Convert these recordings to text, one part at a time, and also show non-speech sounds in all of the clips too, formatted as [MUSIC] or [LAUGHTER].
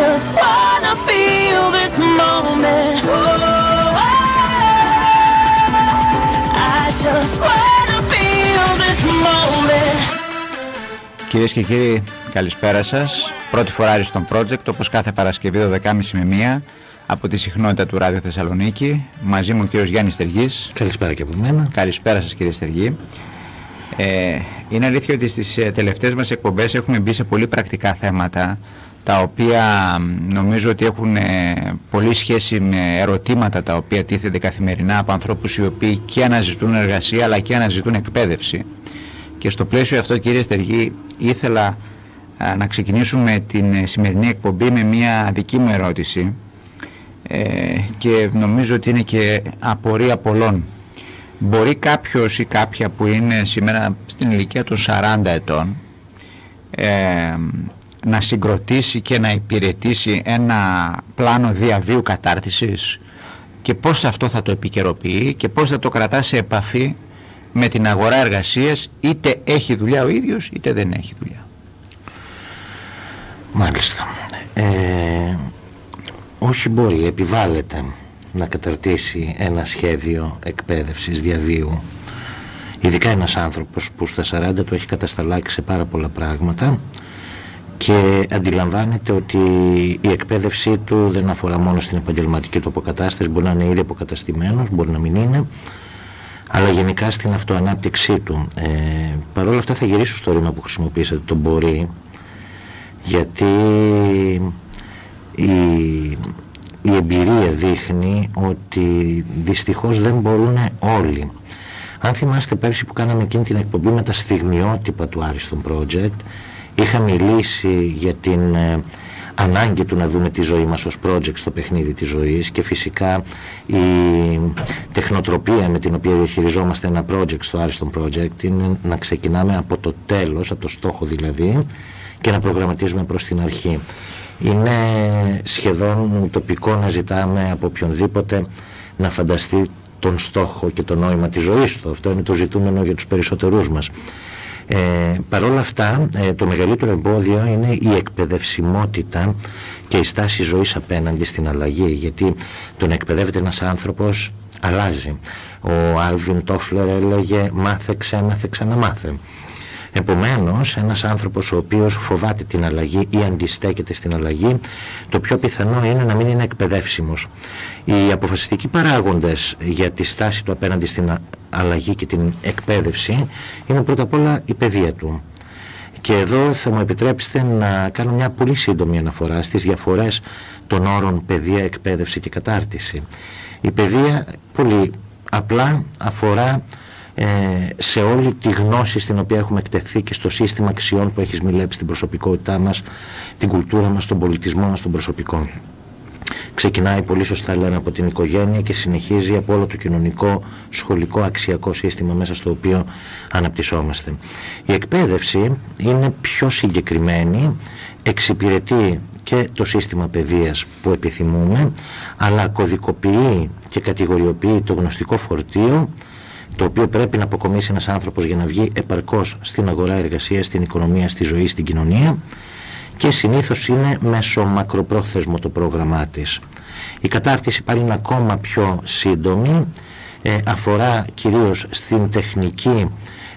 just wanna feel this moment. Oh, I just wanna feel this moment. Κυρίες και κύριοι, καλησπέρα σας. Πρώτη φορά Ariston Project, όπως κάθε Παρασκευή 12.30 με 1 από τη συχνότητα του Ράδιο Θεσσαλονίκη. Μαζί μου ο κύριος Γιάννης Τεργή. Καλησπέρα και από μένα. Καλησπέρα σας, κύριε Στεργή. Ε, είναι αλήθεια ότι στις τελευταίες μας εκπομπές έχουμε μπει σε πολύ πρακτικά θέματα τα οποία νομίζω ότι έχουν ε, πολύ σχέση με ερωτήματα τα οποία τίθενται καθημερινά από ανθρώπους οι οποίοι και αναζητούν εργασία αλλά και αναζητούν εκπαίδευση. Και στο πλαίσιο αυτό κύριε Στεργή ήθελα να ξεκινήσουμε την ε, σημερινή εκπομπή με μια δική μου ερώτηση ε, και νομίζω ότι είναι και απορία πολλών. Μπορεί κάποιος ή κάποια που είναι σήμερα στην ηλικία των 40 ετών ε, να συγκροτήσει και να υπηρετήσει ένα πλάνο διαβίου κατάρτισης και πώς αυτό θα το επικαιροποιεί και πώς θα το κρατά σε επαφή με την αγορά εργασίας είτε έχει δουλειά ο ίδιος είτε δεν έχει δουλειά. Μάλιστα. Ε, όχι μπορεί, επιβάλλεται να καταρτήσει ένα σχέδιο εκπαίδευσης διαβίου ειδικά ένας άνθρωπος που στα 40 του έχει κατασταλάξει σε πάρα πολλά πράγματα και αντιλαμβάνεται ότι η εκπαίδευσή του δεν αφορά μόνο στην επαγγελματική του αποκατάσταση, μπορεί να είναι ήδη αποκαταστημένος, μπορεί να μην είναι, αλλά γενικά στην αυτοανάπτυξή του. Ε, Παρ' όλα αυτά θα γυρίσω στο ρήμα που χρησιμοποίησατε, το μπορεί, γιατί η, η εμπειρία δείχνει ότι δυστυχώς δεν μπορούν όλοι. Αν θυμάστε πέρσι που κάναμε εκείνη την εκπομπή με τα στιγμιότυπα του Ariston Project, είχα μιλήσει για την ε, ανάγκη του να δούμε τη ζωή μας ως project στο παιχνίδι της ζωής και φυσικά η τεχνοτροπία με την οποία διαχειριζόμαστε ένα project στο Ariston Project είναι να ξεκινάμε από το τέλος, από το στόχο δηλαδή και να προγραμματίζουμε προς την αρχή. Είναι σχεδόν τοπικό να ζητάμε από οποιονδήποτε να φανταστεί τον στόχο και το νόημα της ζωής του. Αυτό είναι το ζητούμενο για τους περισσότερούς μας. Ε, Παρ' όλα αυτά, ε, το μεγαλύτερο εμπόδιο είναι η εκπαιδευσιμότητα και η στάση ζωής απέναντι στην αλλαγή. Γιατί τον εκπαιδεύεται ένας άνθρωπος αλλάζει. Ο Άλβιν Τόφλερ έλεγε «μάθε, ξέμαθε, ξαναμάθε». Επομένως, ένας άνθρωπος ο οποίος φοβάται την αλλαγή ή αντιστέκεται στην αλλαγή, το πιο πιθανό είναι να μην είναι εκπαιδεύσιμος. Οι αποφασιστικοί παράγοντες για τη στάση του απέναντι στην αλλαγή και την εκπαίδευση είναι πρώτα απ' όλα η παιδεία του. Και εδώ θα μου επιτρέψετε να κάνω μια πολύ σύντομη αναφορά στις διαφορές των όρων παιδεία, εκπαίδευση και κατάρτιση. Η παιδεία πολύ απλά αφορά ε, σε όλη τη γνώση στην οποία έχουμε εκτεθεί και στο σύστημα αξιών που έχεις μιλέψει την προσωπικότητά μας, την κουλτούρα μας, τον πολιτισμό μας, τον προσωπικό. Ξεκινάει πολύ σωστά λένε από την οικογένεια και συνεχίζει από όλο το κοινωνικό, σχολικό, αξιακό σύστημα μέσα στο οποίο αναπτυσσόμαστε. Η εκπαίδευση είναι πιο συγκεκριμένη, εξυπηρετεί και το σύστημα παιδείας που επιθυμούμε, αλλά κωδικοποιεί και κατηγοριοποιεί το γνωστικό φορτίο το οποίο πρέπει να αποκομίσει ένας άνθρωπος για να βγει επαρκώς στην αγορά εργασίας, στην οικονομία, στη ζωή, στην κοινωνία και συνήθως είναι μέσω μακροπρόθεσμο το πρόγραμμά της. Η κατάρτιση πάλι είναι ακόμα πιο σύντομη, ε, αφορά κυρίως στην τεχνική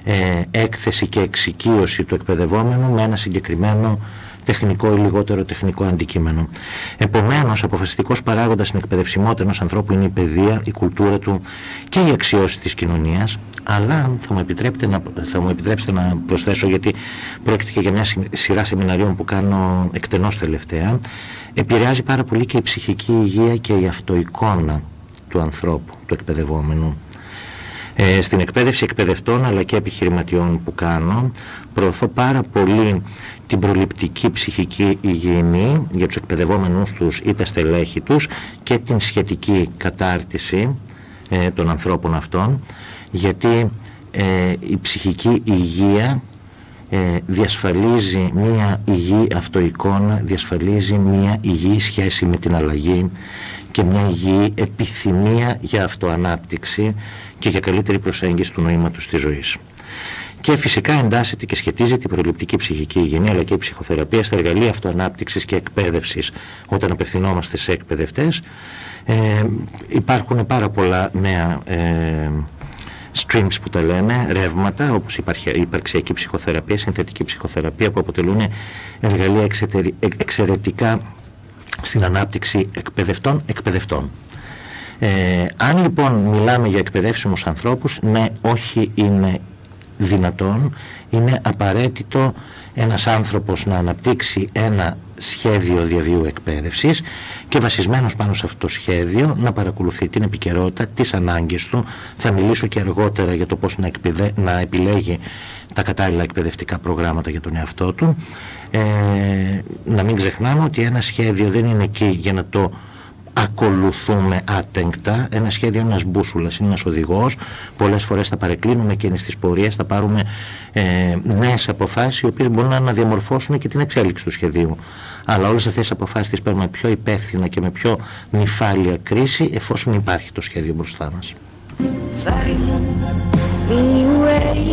ε, έκθεση και εξοικείωση του εκπαιδευόμενου με ένα συγκεκριμένο τεχνικό ή λιγότερο τεχνικό αντικείμενο. Επομένως, αποφασιστικός παράγοντας στην εκπαιδευσιμότητα ενός ανθρώπου είναι η παιδεία, η κουλτούρα του και η αξιώση της κοινωνίας. Αλλά θα μου, επιτρέπετε να, θα μου επιτρέψετε να προσθέσω, γιατί πρόκειται και για μια σειρά σεμιναρίων που κάνω εκτενώς τελευταία, επηρεάζει πάρα πολύ και η ψυχική υγεία και η αυτοεικόνα του ανθρώπου, του εκπαιδευόμενου. Ε, στην εκπαίδευση εκπαιδευτών αλλά και επιχειρηματιών που κάνω προωθώ πάρα πολύ την προληπτική ψυχική υγιεινή για τους εκπαιδευόμενους τους ή τα στελέχη τους και την σχετική κατάρτιση ε, των ανθρώπων αυτών γιατί ε, η ψυχική υγεία ε, διασφαλίζει μία υγιή αυτοεικόνα, διασφαλίζει μία υγιή σχέση με την αλλαγή και μια υγιή επιθυμία για αυτοανάπτυξη και για καλύτερη προσέγγιση του νοήματος της ζωής. Και φυσικά εντάσσεται και σχετίζεται η προληπτική ψυχική υγιεινή αλλά και η ψυχοθεραπεία στα εργαλεία αυτοανάπτυξης και εκπαίδευσης όταν απευθυνόμαστε σε εκπαιδευτές. Ε, υπάρχουν πάρα πολλά νέα ε, streams που τα λέμε, ρεύματα όπως η υπαρξιακή ψυχοθεραπεία, συνθετική ψυχοθεραπεία που αποτελούν εργαλεία εξαιρετικά στην ανάπτυξη εκπαιδευτών εκπαιδευτών. Ε, αν λοιπόν μιλάμε για εκπαιδεύσιμους ανθρώπους, ναι, όχι είναι δυνατόν, είναι απαραίτητο ένας άνθρωπος να αναπτύξει ένα σχέδιο διαβίου εκπαίδευσης και βασισμένος πάνω σε αυτό το σχέδιο να παρακολουθεί την επικαιρότητα, τις ανάγκες του. Θα μιλήσω και αργότερα για το πώς να, να επιλέγει τα κατάλληλα εκπαιδευτικά προγράμματα για τον εαυτό του. Ε, να μην ξεχνάμε ότι ένα σχέδιο δεν είναι εκεί για να το ακολουθούμε άτεγκτα. Ένα σχέδιο είναι ένας μπούσουλας, είναι ένας οδηγός. Πολλές φορές θα παρεκκλίνουμε και στις πορείες, θα πάρουμε ε, νέες αποφάσεις, οι οποίες μπορούν να αναδιαμορφώσουν και την εξέλιξη του σχεδίου. Αλλά όλες αυτές τι αποφάσεις τις παίρνουμε πιο υπεύθυνα και με πιο νυφάλια κρίση, εφόσον υπάρχει το σχέδιο μπροστά μας. away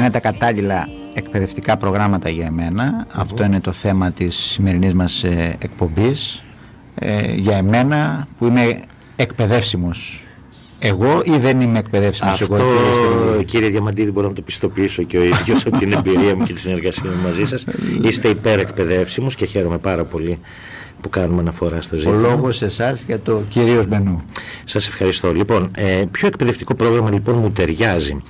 είναι τα κατάλληλα εκπαιδευτικά προγράμματα για εμένα. Αυτό είναι το θέμα της σημερινής μας ε, εκπομπής. Ε, για εμένα που είμαι εκπαιδεύσιμος εγώ ή δεν είμαι εκπαιδεύσιμος εγώ κύριε, κύριε Διαμαντίδη μπορώ να το πιστοποιήσω και ο ίδιος [LAUGHS] από την εμπειρία μου και τη συνεργασία μου μαζί σας. Είστε υπερεκπαιδεύσιμος και χαίρομαι πάρα πολύ που κάνουμε αναφορά στο ζήτημα. Ο λόγος σε εσάς για το κυρίως μενού. Σας ευχαριστώ. Λοιπόν, ε, ποιο εκπαιδευτικό πρόγραμμα λοιπόν μου ταιριάζει.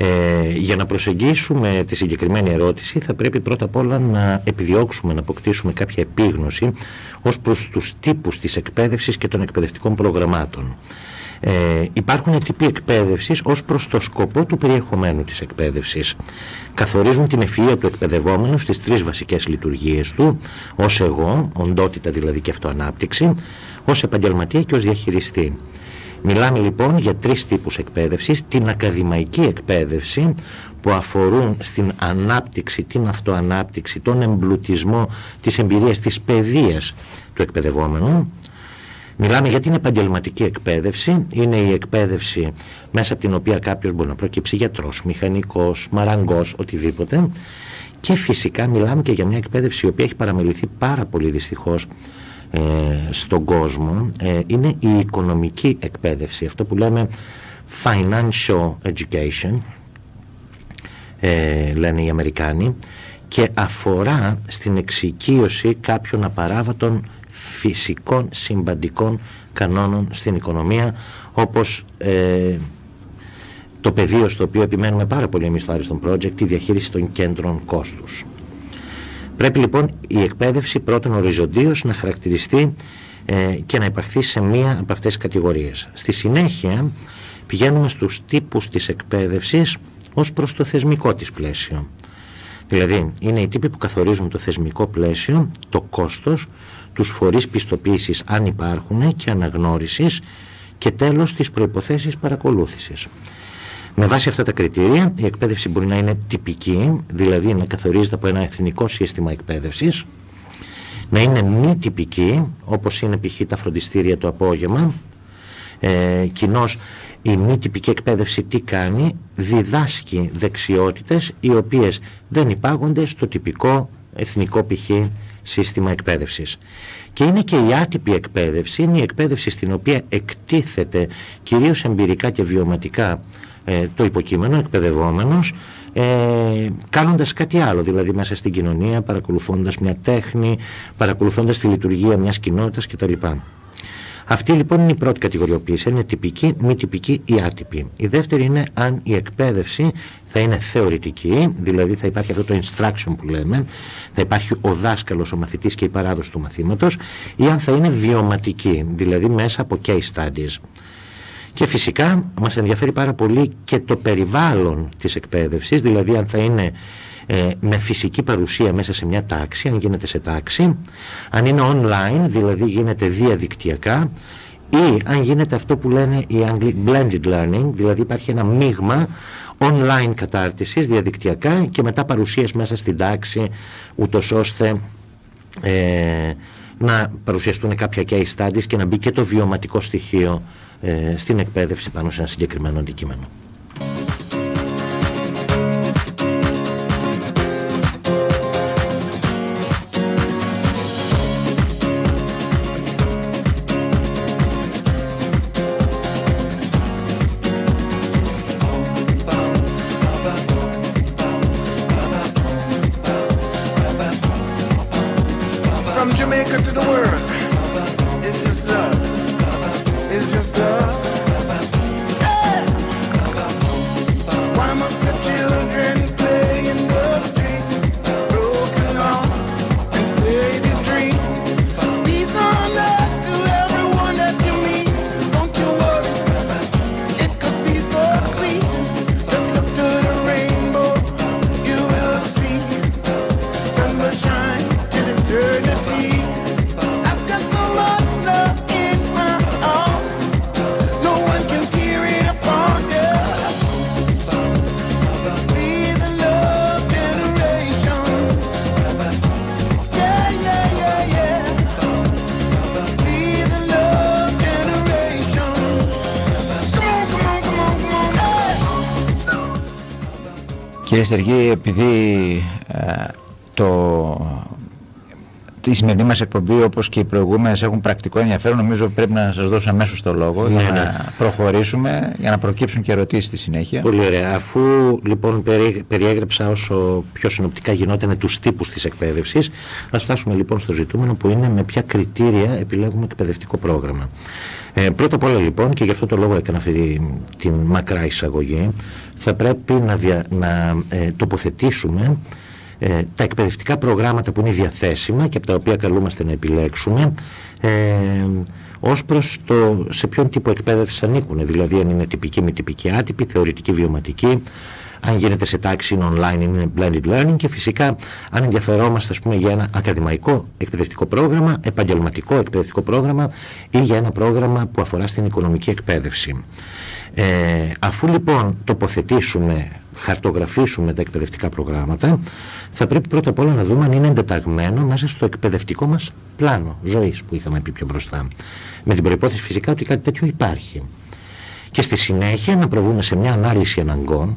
Ε, για να προσεγγίσουμε τη συγκεκριμένη ερώτηση θα πρέπει πρώτα απ' όλα να επιδιώξουμε να αποκτήσουμε κάποια επίγνωση ως προς τους τύπους της εκπαίδευσης και των εκπαιδευτικών προγραμμάτων. Ε, υπάρχουν τύποι εκπαίδευσης ως προς το σκοπό του περιεχομένου της εκπαίδευσης. Καθορίζουν την ευφυα του εκπαιδευόμενου στις τρεις βασικές λειτουργίες του, ως εγώ, οντότητα δηλαδή και αυτοανάπτυξη, ως επαγγελματία και ως διαχειριστή. Μιλάμε λοιπόν για τρεις τύπους εκπαίδευσης, την ακαδημαϊκή εκπαίδευση που αφορούν στην ανάπτυξη, την αυτοανάπτυξη, τον εμπλουτισμό της εμπειρίας της παιδείας του εκπαιδευόμενου. Μιλάμε για την επαγγελματική εκπαίδευση, είναι η εκπαίδευση μέσα από την οποία κάποιος μπορεί να προκύψει γιατρός, μηχανικός, μαραγκός, οτιδήποτε. Και φυσικά μιλάμε και για μια εκπαίδευση η οποία έχει παραμεληθεί πάρα πολύ δυστυχώς ε, στον κόσμο ε, είναι η οικονομική εκπαίδευση αυτό που λέμε financial education ε, λένε οι Αμερικάνοι και αφορά στην εξοικείωση κάποιων απαράβατων φυσικών συμπαντικών κανόνων στην οικονομία όπως ε, το πεδίο στο οποίο επιμένουμε πάρα πολύ εμείς στο Ariston Project, η διαχείριση των κέντρων κόστους. Πρέπει λοιπόν η εκπαίδευση πρώτον οριζοντίως να χαρακτηριστεί ε, και να υπαρχθεί σε μία από αυτές τις κατηγορίες. Στη συνέχεια πηγαίνουμε στους τύπους της εκπαίδευσης ως προς το θεσμικό της πλαίσιο. Δηλαδή, είναι οι τύποι που καθορίζουν το θεσμικό πλαίσιο, το κόστος, τους φορείς πιστοποίησης αν υπάρχουν και αναγνώρισης και τέλος τις προϋποθέσεις παρακολούθησης. Με βάση αυτά τα κριτήρια η εκπαίδευση μπορεί να είναι τυπική, δηλαδή να καθορίζεται από ένα εθνικό σύστημα εκπαίδευσης, να είναι μη τυπική, όπως είναι π.χ. τα φροντιστήρια το απόγευμα, ε, κοινώς η μη τυπική εκπαίδευση τι κάνει, διδάσκει δεξιότητες οι οποίες δεν υπάγονται στο τυπικό εθνικό π.χ. σύστημα εκπαίδευσης. Και είναι και η άτυπη εκπαίδευση, είναι η εκπαίδευση στην οποία εκτίθεται κυρίως εμπειρικά και βιωματικά ε, το υποκείμενο, εκπαιδευόμενος, ε, κάνοντας κάτι άλλο, δηλαδή μέσα στην κοινωνία, παρακολουθώντας μια τέχνη, παρακολουθώντας τη λειτουργία μιας κοινότητας κτλ. Αυτή λοιπόν είναι η πρώτη κατηγοριοποίηση. Είναι τυπική, μη τυπική ή άτυπη. Η δεύτερη είναι αν η εκπαίδευση θα είναι θεωρητική, δηλαδή θα υπάρχει αυτό το instruction που λέμε, θα υπάρχει ο δάσκαλος, ο μαθητής και η παράδοση του μαθήματος, ή αν θα είναι βιωματική, δηλαδή μέσα από case studies. Και φυσικά μας ενδιαφέρει πάρα πολύ και το περιβάλλον της εκπαίδευσης, δηλαδή αν θα είναι ε, με φυσική παρουσία μέσα σε μια τάξη, αν γίνεται σε τάξη, αν είναι online, δηλαδή γίνεται διαδικτυακά, ή αν γίνεται αυτό που λένε οι Άγγλοι blended learning, δηλαδή υπάρχει ένα μείγμα online κατάρτισης διαδικτυακά και μετά παρουσίες μέσα στην τάξη, ούτως ώστε ε, να παρουσιαστούν κάποια case studies και να μπει και το βιωματικό στοιχείο ε, στην εκπαίδευση πάνω σε ένα συγκεκριμένο αντικείμενο. Κύριε Σεργή, επειδή ε, το, η σημερινή μας εκπομπή όπως και οι προηγούμενες έχουν πρακτικό ενδιαφέρον νομίζω πρέπει να σας δώσω αμέσως το λόγο για ναι, να ναι. προχωρήσουμε για να προκύψουν και ερωτήσεις στη συνέχεια. Πολύ ωραία. Αφού λοιπόν περί, περιέγραψα όσο πιο συνοπτικά γινόταν τους τύπους της εκπαίδευσης ας φτάσουμε λοιπόν στο ζητούμενο που είναι με ποια κριτήρια επιλέγουμε εκπαιδευτικό πρόγραμμα. Ε, πρώτα απ' όλα λοιπόν και γι' αυτό το λόγο έκανα αυτή την μακρά εισαγωγή θα πρέπει να, να ε, τοποθετήσουμε ε, τα εκπαιδευτικά προγράμματα που είναι διαθέσιμα και από τα οποία καλούμαστε να επιλέξουμε ε, ως προς το σε ποιον τύπο εκπαίδευση ανήκουν, δηλαδή αν είναι τυπική με τυπική άτυπη, θεωρητική βιωματική, αν γίνεται σε τάξη είναι online είναι blended learning και φυσικά αν ενδιαφερόμαστε ας πούμε, για ένα ακαδημαϊκό εκπαιδευτικό πρόγραμμα, επαγγελματικό εκπαιδευτικό πρόγραμμα ή για ένα πρόγραμμα που αφορά στην οικονομική εκπαίδευση. Ε, αφού λοιπόν τοποθετήσουμε, χαρτογραφήσουμε τα εκπαιδευτικά προγράμματα, θα πρέπει πρώτα απ' όλα να δούμε αν είναι εντεταγμένο μέσα στο εκπαιδευτικό μας πλάνο ζωής που είχαμε πει πιο μπροστά. Με την προϋπόθεση φυσικά ότι κάτι τέτοιο υπάρχει. Και στη συνέχεια να προβούμε σε μια ανάλυση αναγκών,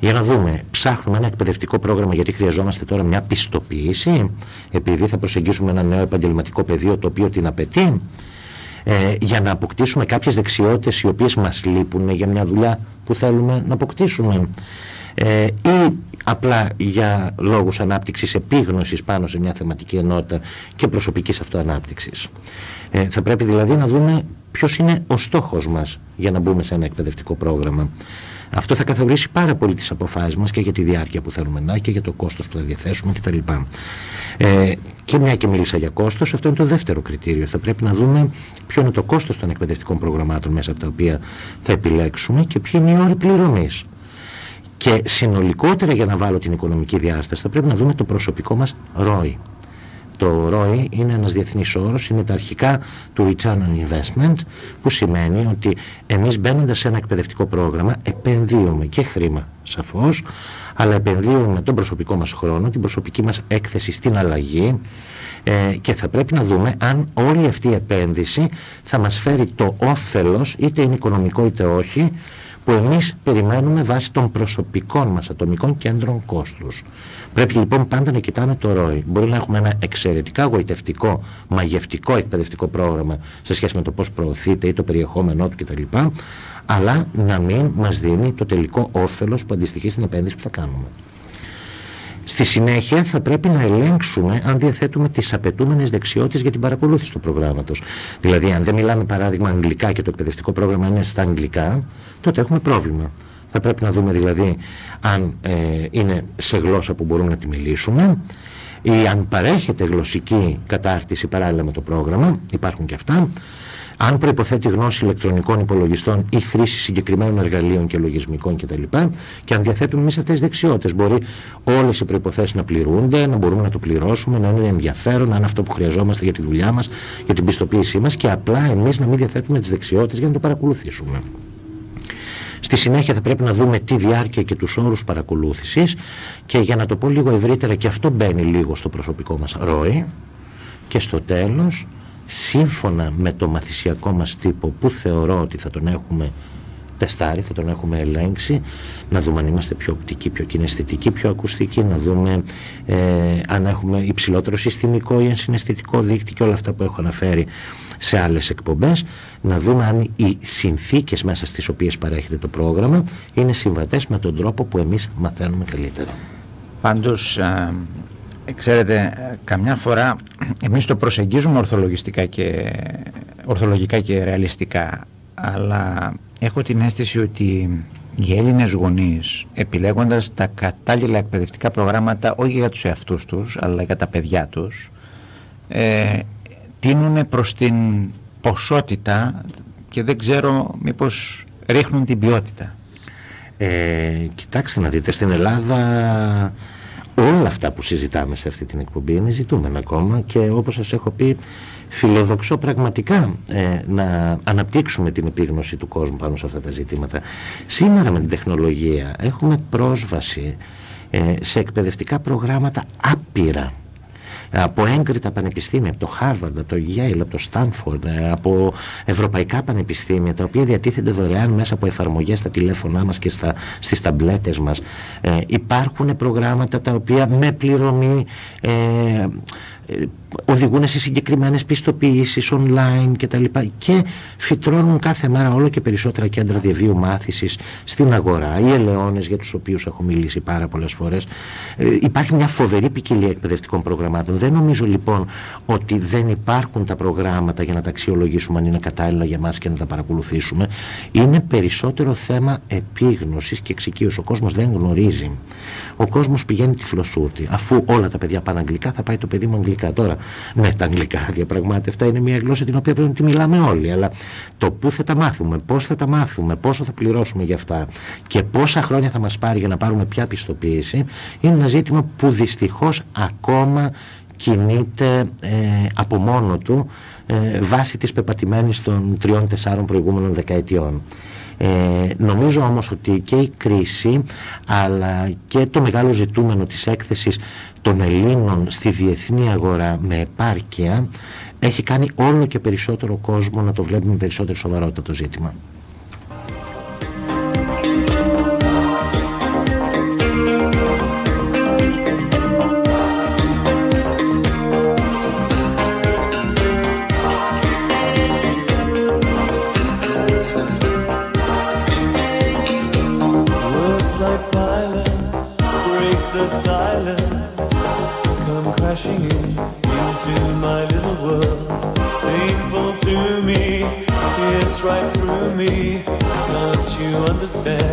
για να δούμε, ψάχνουμε ένα εκπαιδευτικό πρόγραμμα γιατί χρειαζόμαστε τώρα μια πιστοποίηση, επειδή θα προσεγγίσουμε ένα νέο επαγγελματικό πεδίο το οποίο την απαιτεί, ε, για να αποκτήσουμε κάποιες δεξιότητες οι οποίες μας λείπουν για μια δουλειά που θέλουμε να αποκτήσουμε ε, ή απλά για λόγους ανάπτυξης επίγνωσης πάνω σε μια θεματική ενότητα και προσωπικής αυτοανάπτυξης. Ε, θα πρέπει δηλαδή να δούμε ποιος είναι ο στόχος μας για να μπούμε σε ένα εκπαιδευτικό πρόγραμμα. Αυτό θα καθορίσει πάρα πολύ τις αποφάσεις μας και για τη διάρκεια που θέλουμε να και για το κόστος που θα διαθέσουμε κτλ. Ε, και μια και μίλησα για κόστος, αυτό είναι το δεύτερο κριτήριο. Θα πρέπει να δούμε ποιο είναι το κόστος των εκπαιδευτικών προγραμμάτων μέσα από τα οποία θα επιλέξουμε και ποιοι είναι οι όροι πληρωμής. Και συνολικότερα για να βάλω την οικονομική διάσταση θα πρέπει να δούμε το προσωπικό μας ρόι. Το ROI είναι ένας διεθνής όρος, είναι τα αρχικά του Return on Investment που σημαίνει ότι εμείς μπαίνοντας σε ένα εκπαιδευτικό πρόγραμμα επενδύουμε και χρήμα σαφώς αλλά επενδύουμε τον προσωπικό μας χρόνο, την προσωπική μας έκθεση στην αλλαγή ε, και θα πρέπει να δούμε αν όλη αυτή η επένδυση θα μας φέρει το όφελος είτε είναι οικονομικό είτε όχι που εμείς περιμένουμε βάσει των προσωπικών μας ατομικών κέντρων κόστους. Πρέπει λοιπόν πάντα να κοιτάμε το ρόι. Μπορεί να έχουμε ένα εξαιρετικά γοητευτικό, μαγευτικό εκπαιδευτικό πρόγραμμα σε σχέση με το πώς προωθείται ή το περιεχόμενό του κτλ. Αλλά να μην μας δίνει το τελικό όφελος που αντιστοιχεί στην επένδυση που θα κάνουμε. Στη συνέχεια θα πρέπει να ελέγξουμε αν διαθέτουμε τις απαιτούμενες δεξιότητες για την παρακολούθηση του προγράμματος. Δηλαδή αν δεν μιλάμε παράδειγμα αγγλικά και το εκπαιδευτικό πρόγραμμα είναι στα αγγλικά, τότε έχουμε πρόβλημα. Θα πρέπει να δούμε δηλαδή αν ε, είναι σε γλώσσα που μπορούμε να τη μιλήσουμε ή αν παρέχεται γλωσσική κατάρτιση παράλληλα με το πρόγραμμα, υπάρχουν και αυτά αν προποθέτει γνώση ηλεκτρονικών υπολογιστών ή χρήση συγκεκριμένων εργαλείων και λογισμικών κτλ. Και αν διαθέτουμε εμείς αυτές τις δεξιότητες, μπορεί όλες οι προποθέσει να πληρούνται, να μπορούμε να το πληρώσουμε, να είναι ενδιαφέρον, να είναι αυτό που χρειαζόμαστε για τη δουλειά μας, για την πιστοποίησή μας και απλά εμείς να μην διαθέτουμε τις δεξιότητες για να το παρακολουθήσουμε. Στη συνέχεια θα πρέπει να δούμε τη διάρκεια και τους όρους παρακολούθησης και για να το πω λίγο ευρύτερα και αυτό μπαίνει λίγο στο προσωπικό μας ρόι και στο τέλος σύμφωνα με το μαθησιακό μας τύπο που θεωρώ ότι θα τον έχουμε τεστάρει, θα τον έχουμε ελέγξει, να δούμε αν είμαστε πιο οπτικοί, πιο κιναισθητικοί, πιο ακουστικοί, να δούμε ε, αν έχουμε υψηλότερο συστημικό ή ενσυναισθητικό δίκτυο και όλα αυτά που έχω αναφέρει σε άλλες εκπομπές, να δούμε αν οι συνθήκες μέσα στις οποίες παρέχεται το πρόγραμμα είναι συμβατές με τον τρόπο που εμείς μαθαίνουμε καλύτερα. Πάντως Ξέρετε, καμιά φορά εμείς το προσεγγίζουμε ορθολογιστικά και, ορθολογικά και ρεαλιστικά, αλλά έχω την αίσθηση ότι οι Έλληνες γονείς επιλέγοντας τα κατάλληλα εκπαιδευτικά προγράμματα όχι για τους εαυτούς τους αλλά για τα παιδιά τους ε, τίνουν προς την ποσότητα και δεν ξέρω μήπως ρίχνουν την ποιότητα. Ε, κοιτάξτε να δείτε, στην Ελλάδα όλα αυτά που συζητάμε σε αυτή την εκπομπή είναι ζητούμενα ακόμα και όπως σας έχω πει φιλοδοξώ πραγματικά ε, να αναπτύξουμε την επίγνωση του κόσμου πάνω σε αυτά τα ζητήματα. Σήμερα με την τεχνολογία έχουμε πρόσβαση ε, σε εκπαιδευτικά προγράμματα άπειρα από έγκριτα πανεπιστήμια, από το Harvard, από το Yale, από το Stanford, ε, από ευρωπαϊκά πανεπιστήμια, τα οποία διατίθενται δωρεάν μέσα από εφαρμογές στα τηλέφωνά μας και στα, στις ταμπλέτες μας. Ε, υπάρχουν προγράμματα τα οποία με πληρωμή ε, ε, οδηγούν σε συγκεκριμένες πιστοποιήσεις online και τα λοιπά και φυτρώνουν κάθε μέρα όλο και περισσότερα κέντρα διαβίου μάθησης στην αγορά. Οι ελαιώνες για τους οποίους έχω μιλήσει πάρα πολλές φορές. Ε, υπάρχει μια φοβερή ποικιλία εκπαιδευτικών προγραμμάτων. Δεν νομίζω λοιπόν ότι δεν υπάρχουν τα προγράμματα για να τα αξιολογήσουμε αν είναι κατάλληλα για μας και να τα παρακολουθήσουμε. Είναι περισσότερο θέμα επίγνωσης και εξοικείωση. Ο κόσμος δεν γνωρίζει. Ο κόσμος πηγαίνει τη φλωσούτη. Αφού όλα τα παιδιά πάνε αγγλικά θα πάει το παιδί μου αγγλικά αγγλικά. Τώρα, ναι, τα αγγλικά διαπραγμάτευτα είναι μια γλώσσα την οποία πρέπει να τη μιλάμε όλοι. Αλλά το πού θα τα μάθουμε, πώς θα τα μάθουμε, πόσο θα πληρώσουμε για αυτά και πόσα χρόνια θα μας πάρει για να πάρουμε πια πιστοποίηση, είναι ένα ζήτημα που δυστυχώς ακόμα κινείται ε, από μόνο του ε, βάσει της πεπατημένης των τριών-τεσσάρων προηγούμενων δεκαετιών. Ε, νομίζω όμως ότι και η κρίση αλλά και το μεγάλο ζητούμενο της έκθεσης των Ελλήνων στη διεθνή αγορά με επάρκεια έχει κάνει όλο και περισσότερο κόσμο να το βλέπει με περισσότερη σοβαρότητα το ζήτημα. Understand?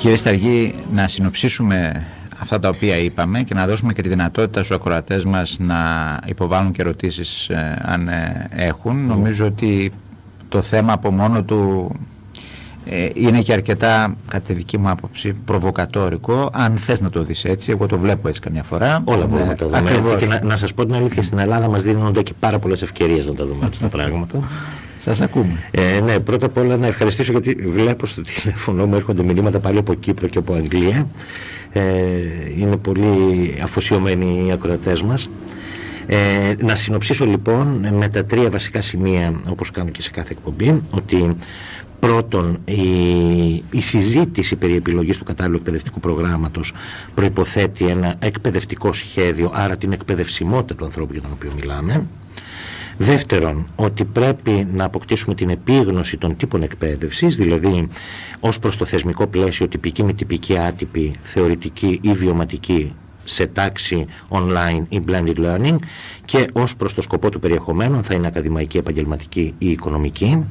Κύριε Σταργή, να συνοψίσουμε αυτά τα οποία είπαμε και να δώσουμε και τη δυνατότητα στους ακροατές μας να υποβάλουν και ερωτήσεις ε, αν ε, έχουν. Νομίζω ότι το θέμα από μόνο του ε, είναι και αρκετά, κατά τη δική μου άποψη, προβοκατόρικο. Αν θες να το δεις έτσι, εγώ το βλέπω έτσι καμιά φορά. Όλα μπορούμε να τα δούμε έτσι. Και να, να σας πω την αλήθεια, στην Ελλάδα μας δίνονται και πάρα πολλές ευκαιρίες να τα δούμε έτσι τα πράγματα. Σας ακούμε. Ε, ναι, πρώτα απ' όλα να ευχαριστήσω γιατί βλέπω στο τηλέφωνο μου έρχονται μηνύματα πάλι από Κύπρο και από Αγγλία. Ε, είναι πολύ αφοσιωμένοι οι ακροατές μας. Ε, να συνοψίσω λοιπόν με τα τρία βασικά σημεία όπως κάνω και σε κάθε εκπομπή ότι πρώτον η, η συζήτηση περί επιλογής του κατάλληλου εκπαιδευτικού προγράμματος προϋποθέτει ένα εκπαιδευτικό σχέδιο άρα την εκπαιδευσιμότητα του ανθρώπου για τον οποίο μιλάμε Δεύτερον, ότι πρέπει να αποκτήσουμε την επίγνωση των τύπων εκπαίδευσης, δηλαδή ως προς το θεσμικό πλαίσιο τυπική με τυπική άτυπη, θεωρητική ή βιωματική σε τάξη online ή blended learning και ως προς το σκοπό του περιεχομένου, αν θα είναι ακαδημαϊκή, επαγγελματική ή οικονομική.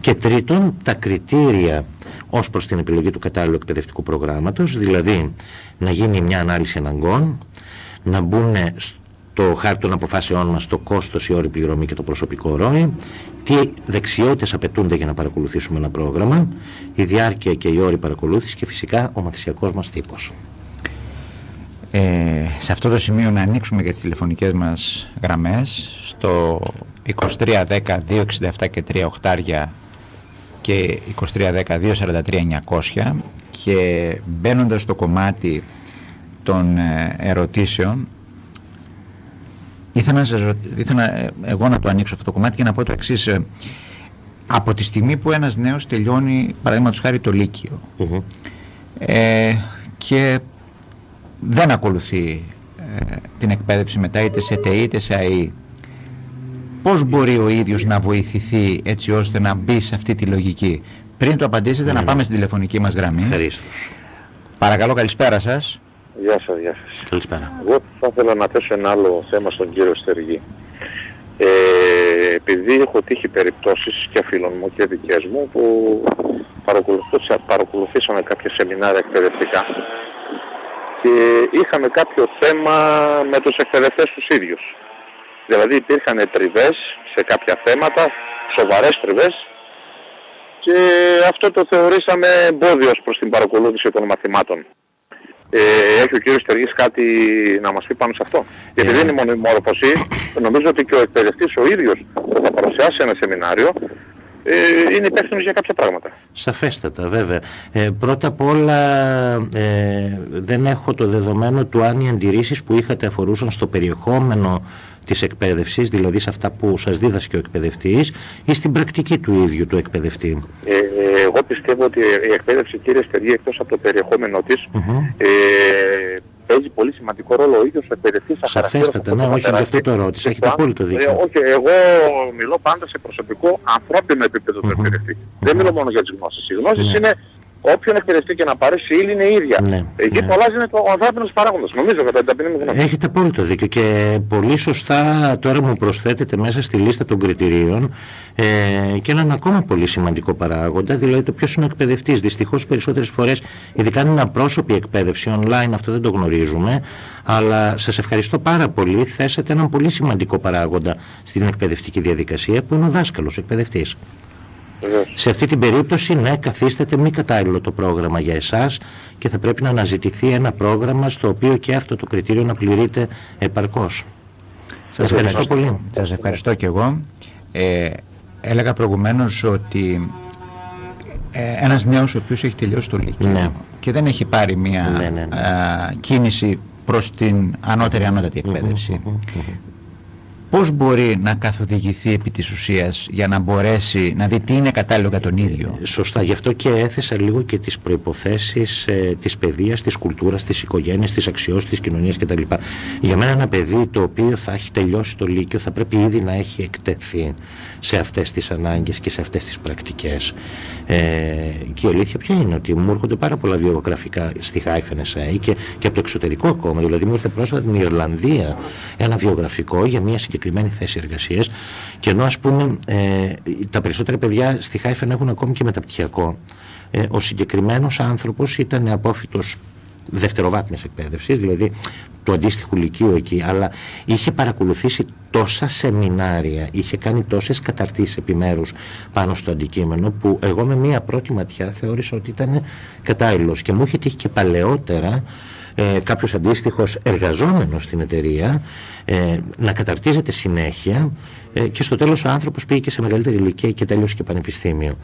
Και τρίτον, τα κριτήρια ως προς την επιλογή του κατάλληλου εκπαιδευτικού προγράμματος, δηλαδή να γίνει μια ανάλυση αναγκών, να μπουν το χάρτη των αποφάσεών μας, το κόστος, η όρη πληρωμή και το προσωπικό ρόη, τι δεξιότητες απαιτούνται για να παρακολουθήσουμε ένα πρόγραμμα, η διάρκεια και η όρη παρακολούθησης και φυσικά ο μαθησιακός μας τύπος. Ε, σε αυτό το σημείο να ανοίξουμε για τις τηλεφωνικές μας γραμμές στο 2310 267 και 3 οχτάρια και 2310 243 900 και μπαίνοντας στο κομμάτι των ε, ερωτήσεων Ήθελα, να σας, ήθελα ε, εγώ να το ανοίξω αυτό το κομμάτι και να πω το εξής. Ε, από τη στιγμή που ένας νέος τελειώνει, παραδείγματος χάρη, το Λύκειο ε, και δεν ακολουθεί την εκπαίδευση μετά είτε σε ΤΕ είτε σε ΑΕΗ, πώς μπορεί ο ίδιος να βοηθηθεί έτσι ώστε να μπει σε αυτή τη λογική; Πριν το απαντήσετε, να ναι. πάμε στην τηλεφωνική μας γραμμή. Ευχαριστώ. Παρακαλώ, καλησπέρα σας. Γεια σας, γεια σας. Καλησπέρα. Εγώ θα ήθελα να θέσω ένα άλλο θέμα στον κύριο Στεργή. Ε, επειδή έχω τύχει περιπτώσεις και φίλων μου και δικές μου που παρακολουθήσαμε κάποια σεμινάρια εκπαιδευτικά και είχαμε κάποιο θέμα με τους εκπαιδευτές τους ίδιους. Δηλαδή υπήρχαν τριβές σε κάποια θέματα, σοβαρές τριβές και αυτό το θεωρήσαμε εμπόδιο προς την παρακολούθηση των μαθημάτων. Ε, έχει ο κύριος Στεργής κάτι να μας πει πάνω σε αυτό; Γιατί δεν είναι μόνο η μόρφωση, νομίζω ότι και ο εκπαιδευτής ο ίδιος που θα παρουσιάσει ένα σεμινάριο ε, είναι υπεύθυνος για κάποια πράγματα. Σαφέστατα βέβαια. Ε, πρώτα απ' όλα ε, δεν έχω το δεδομένο του αν οι αντιρρήσεις που είχατε αφορούσαν στο περιεχόμενο της εκπαίδευσης, δηλαδή σε αυτά που σας δίδασκε ο εκπαιδευτής ή στην πρακτική του ίδιου του εκπαιδευτή; Ε, εγώ πιστεύω ότι η εκπαίδευση κύριε Στεργή εκτός από το περιεχόμενο της ε, παίζει πολύ σημαντικό ρόλο ο ίδιος ο εκπαιδευτής. Σαφέστατα, ναι, όχι, γι' αυτό το ερώτησα, έχετε απόλυτο ε, δίκιο. όχι, εγώ μιλώ πάντα σε προσωπικό ανθρώπινο επίπεδο του εκπαιδευτή. Δεν μιλώ μόνο για τις γνώσεις. Οι γνώσεις ναι. είναι όποιον εκπαιδευτεί και να πάρει η ύλη είναι η ίδια. Ναι, Εκεί ναι. το αλλάζει είναι ο ανθρώπινος παράγοντας. Νομίζω κατά την ταπεινή μου γνώμη. Έχετε απόλυτο δίκιο και πολύ σωστά τώρα μου προσθέτετε μέσα στη λίστα των κριτηρίων ε, και έναν ακόμα πολύ σημαντικό παράγοντα, δηλαδή το ποιος είναι ο εκπαιδευτής. Δυστυχώς περισσότερες φορές, ειδικά είναι ένα πρόσωπη εκπαίδευση online, αυτό δεν το γνωρίζουμε, αλλά σας ευχαριστώ πάρα πολύ, θέσατε έναν πολύ σημαντικό παράγοντα στην εκπαιδευτική διαδικασία που είναι ο δάσκαλος, ο εκπαιδευτής. Σε αυτή την περίπτωση, ναι, καθίσταται μη κατάλληλο το πρόγραμμα για εσάς και θα πρέπει να αναζητηθεί ένα πρόγραμμα στο οποίο και αυτό το κριτήριο να πληρείται επαρκώς. Σας ευχαριστώ, πολύ. Σας ευχαριστώ και εγώ. Ε, έλεγα προηγουμένως ότι ε, ένας νέος ο οποίος έχει τελειώσει το Λύκειο ναι. και δεν έχει πάρει μια ναι, ναι, κίνηση προς την ανώτερη ανώτατη εκπαίδευση πώς μπορεί να καθοδηγηθεί επί της ουσίας για να μπορέσει να δει τι είναι κατάλληλο για τον ίδιο; Σωστά, γι' αυτό και έθεσα λίγο και τις προϋποθέσεις ε, της παιδείας, της κουλτούρας, της οικογένειας, της αξιώσης, της κοινωνίας κτλ. Για μένα ένα παιδί το οποίο θα έχει τελειώσει το Λύκειο θα πρέπει ήδη να έχει εκτεθεί σε αυτές τις ανάγκες και σε αυτές τις πρακτικές. Ε, και η αλήθεια ποια είναι ότι μου έρχονται πάρα πολλά βιογραφικά στη Hyphen SA και, και από το εξωτερικό ακόμα. Δηλαδή μου ήρθε πρόσφατα την Ιρλανδία ένα βιογραφικό για μια συγκεκριμένη θέση εργασίας. Και ενώ ας πούμε ε, τα περισσότερα παιδιά στη Χάιφεν έχουν ακόμη και μεταπτυχιακό. Ε, ο συγκεκριμένος άνθρωπος ήταν απόφυτος δευτεροβάθμιας εκπαίδευσης, δηλαδή του αντίστοιχου λυκείου εκεί, αλλά είχε παρακολουθήσει τόσα σεμινάρια, είχε κάνει τόσες καταρτήσεις επιμέρους πάνω στο αντικείμενο που εγώ με μία πρώτη ματιά θεώρησα ότι ήταν κατάλληλος και μου είχε τύχει και παλαιότερα ε, κάποιος αντίστοιχος εργαζόμενος στην εταιρεία ε, να καταρτίζεται συνέχεια ε, και στο τέλος ο άνθρωπος πήγε και σε μεγαλύτερη ηλικία και τέλειωσε και πανεπιστήμιο.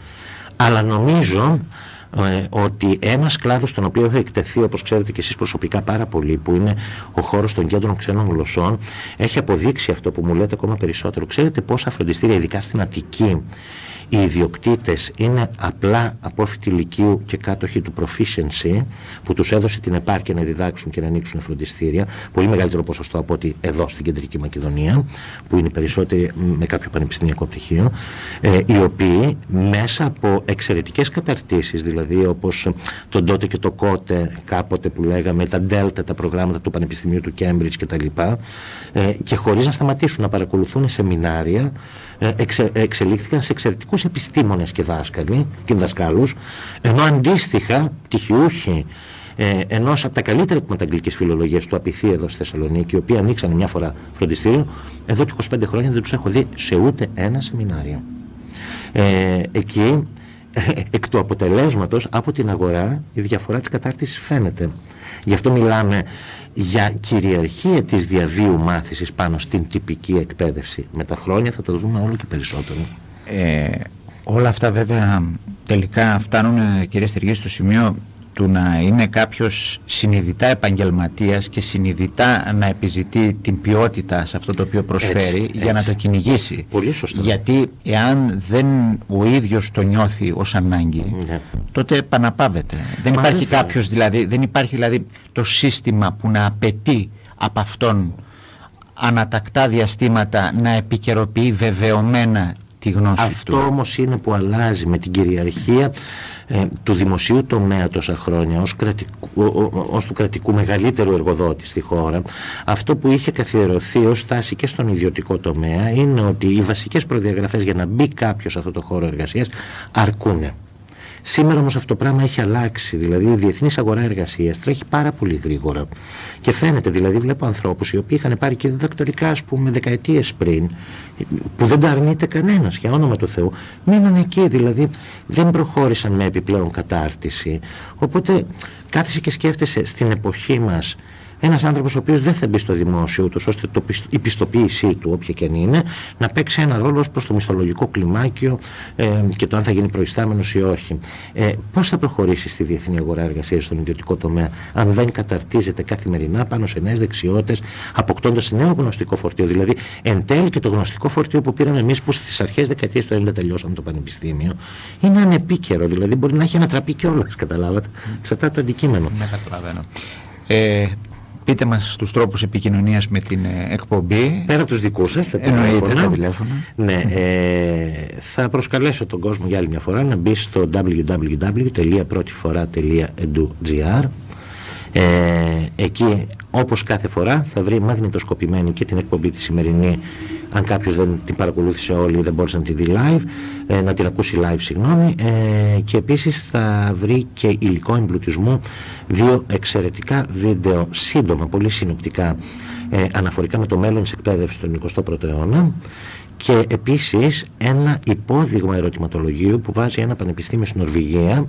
Αλλά νομίζω ε, ότι ένας κλάδος στον οποίο έχω εκτεθεί, όπως ξέρετε και εσείς προσωπικά πάρα πολύ, που είναι ο χώρος των κέντρων ξένων γλωσσών, έχει αποδείξει αυτό που μου λέτε ακόμα περισσότερο. Ξέρετε πόσα φροντιστήρια, ειδικά στην Αττική, οι ιδιοκτήτες είναι απλά απόφοιτοι ηλικίου και κάτοχοι του proficiency που τους έδωσε την επάρκεια να διδάξουν και να ανοίξουν φροντιστήρια. Πολύ μεγαλύτερο ποσοστό από ότι εδώ στην κεντρική Μακεδονία, που είναι περισσότεροι με κάποιο πανεπιστημιακό πτυχίο, ε, οι οποίοι μέσα από εξαιρετικές καταρτήσεις, δηλαδή όπως τον τότε και το κότε, κάποτε που λέγαμε, τα Delta, τα προγράμματα του Πανεπιστημίου του Cambridge κτλ. Ε, και χωρίς να σταματήσουν να παρακολουθούν σεμινάρια, ε, εξε, εξελίχθηκαν σε εξαιρετικούς επιστήμονες και δάσκαλοι και δασκάλους, ενώ αντίστοιχα πτυχιούχοι ε, ενός από τα καλύτερα τμήματα αγγλικής φιλολογίας του Απιθύ εδώ στη Θεσσαλονίκη, οι οποίοι ανοίξαν μια φορά φροντιστήριο, εδώ και 25 χρόνια δεν τους έχω δει σε ούτε ένα σεμινάριο. Ε, εκεί, εκ του αποτελέσματος από την αγορά, η διαφορά της κατάρτισης φαίνεται. Γι' αυτό μιλάμε για κυριαρχία της διαβίου μάθησης πάνω στην τυπική εκπαίδευση. Με τα χρόνια θα το δούμε όλο και περισσότερο. Ε, όλα αυτά βέβαια τελικά φτάνουν κυρία Στεργή στο σημείο του να είναι κάποιος συνειδητά επαγγελματίας και συνειδητά να επιζητεί την ποιότητα σε αυτό το οποίο προσφέρει για να το κυνηγήσει. Πολύ σωστά. Γιατί εάν δεν ο ίδιος το νιώθει ως ανάγκη, ναι. τότε επαναπάβεται. Δεν υπάρχει κάποιος δηλαδή, δεν υπάρχει δηλαδή το σύστημα που να απαιτεί από αυτόν ανατακτά διαστήματα να επικαιροποιεί βεβαιωμένα τη γνώση Αυτό του. όμως είναι που αλλάζει με την κυριαρχία ε, του δημοσίου τομέα τόσα χρόνια ως, κρατικού, ως του κρατικού μεγαλύτερου εργοδότη στη χώρα αυτό που είχε καθιερωθεί ως στάση και στον ιδιωτικό τομέα είναι ότι οι βασικές προδιαγραφές για να μπει κάποιος σε αυτό το χώρο εργασίας αρκούνε. Σήμερα όμως αυτό το πράγμα έχει αλλάξει. Δηλαδή η διεθνής αγορά εργασίας τρέχει πάρα πολύ γρήγορα. Και φαίνεται, δηλαδή, βλέπω ανθρώπους οι οποίοι είχαν πάρει και διδακτορικά, ας πούμε, δεκαετίες πριν, που δεν τα αρνείται κανένας, για όνομα του Θεού. Μείναν εκεί, δηλαδή δεν προχώρησαν με επιπλέον κατάρτιση. Οπότε κάθεσαι και σκέφτεσαι στην εποχή μας ένας άνθρωπος ο οποίος δεν θα μπει στο δημόσιο, ούτως ώστε το, η πιστοποίησή του, όποια και αν είναι, να παίξει ένα ρόλο προς το μισθολογικό κλιμάκιο ε, και το αν θα γίνει προϊστάμενος ή όχι. Ε, Πώς θα προχωρήσει στη διεθνή αγορά εργασίας στον ιδιωτικό τομέα, αν δεν καταρτίζεται καθημερινά πάνω σε νέες δεξιότητες, αποκτώντας νέο γνωστικό φορτίο. Δηλαδή, εν τέλει και το γνωστικό φορτίο που πήραμε εμείς που στις αρχές δεκαετίας του 1990 τελειώσαμε το πανεπιστήμιο, είναι ανεπίκαιρο. Δηλαδή, μπορεί να έχει ανατραπεί κιόλας, καταλάβατε. Εξαρτάται το αντικείμενο. Ναι, καταλαβαίνω. Ε, Πείτε μας τους τρόπους επικοινωνίας με την ε, εκπομπή. Πέρα από τους δικούς σας, τα Εννοείται τα τηλέφωνα. Ναι, ε, θα προσκαλέσω τον κόσμο για άλλη μια φορά να μπει στο www.protiforά.edu.gr ε, εκεί όπως κάθε φορά θα βρει μαγνητοσκοπημένη και την εκπομπή τη σημερινή αν κάποιος δεν την παρακολούθησε όλη δεν μπορούσε να την δει live ε, να την ακούσει live συγγνώμη ε, και επίσης θα βρει και υλικό εμπλουτισμού δύο εξαιρετικά βίντεο σύντομα, πολύ συνοπτικά ε, αναφορικά με το μέλλον της εκπαίδευσης στον 21ο αιώνα. Και επίσης ένα υπόδειγμα ερωτηματολογίου που βάζει ένα πανεπιστήμιο στην Νορβηγία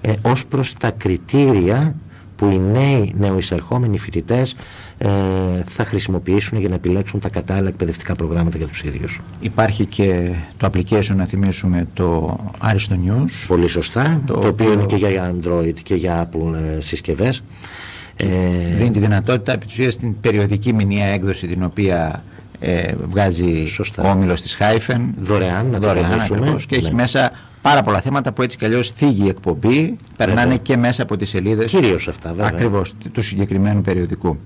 ε, ως προς τα κριτήρια που οι νέοι νεοεισερχόμενοι φοιτητές ε, θα χρησιμοποιήσουν για να επιλέξουν τα κατάλληλα εκπαιδευτικά προγράμματα για τους ίδιους. Υπάρχει και το application να θυμίσουμε το Aristo News. Πολύ σωστά, το, το οποίο είναι και για Android και για Apple ε, συσκευές. Ε, δίνει τη δυνατότητα επί της στην περιοδική μηνιαία έκδοση την οποία ε, βγάζει Σωστά. ο όμιλος της Χάιφεν δωρεάν, να δωρεάν ακριβώς, και έχει ναι. μέσα πάρα πολλά θέματα που έτσι κι αλλιώς θίγει η εκπομπή περνάνε και μέσα από τις σελίδες κυρίως αυτά βέβαια. ακριβώς του συγκεκριμένου περιοδικού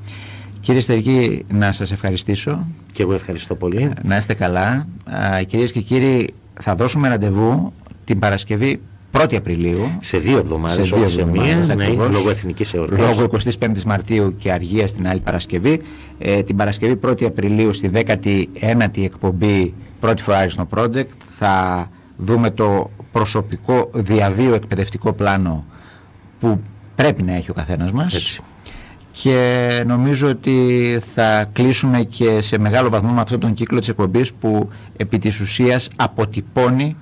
Κύριε Στερική, να σας ευχαριστήσω. Και εγώ ευχαριστώ πολύ. Να είστε καλά. Α, κυρίες και κύριοι, θα δώσουμε ραντεβού την Παρασκευή 1η Απριλίου. Σε δύο εβδομάδες, σε δύο εβδομάδες. Ναι, λόγω εθνικής εορτής. Λόγω 25η Μαρτίου και αργία στην άλλη Παρασκευή. Ε, την Παρασκευή 1η Απριλίου στη 19η εκπομπή πρώτη φορά στο Project θα δούμε το προσωπικό διαβίου εκπαιδευτικό πλάνο που πρέπει να έχει ο καθένας μας Έτσι. Και νομίζω ότι θα κλείσουμε και σε μεγάλο βαθμό με αυτόν τον κύκλο της εκπομπής που επί της ουσίας αποτυπώνει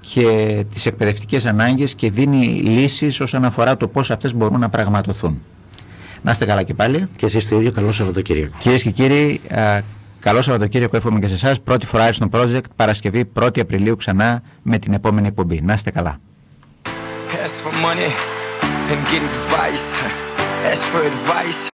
και τις εκπαιδευτικές ανάγκες και δίνει λύσεις όσον αφορά το πώς αυτές μπορούν να πραγματοθούν. Να είστε καλά και πάλι. Και εσείς το ίδιο καλό Σαββατοκύριακο. Κυρίες και κύριοι, α, καλό Σαββατοκύριακο εύχομαι και σε εσάς. Πρώτη φορά στο project, Παρασκευή 1η Απριλίου ξανά με την επόμενη εκπομπή. Να είστε καλά. ask for advice.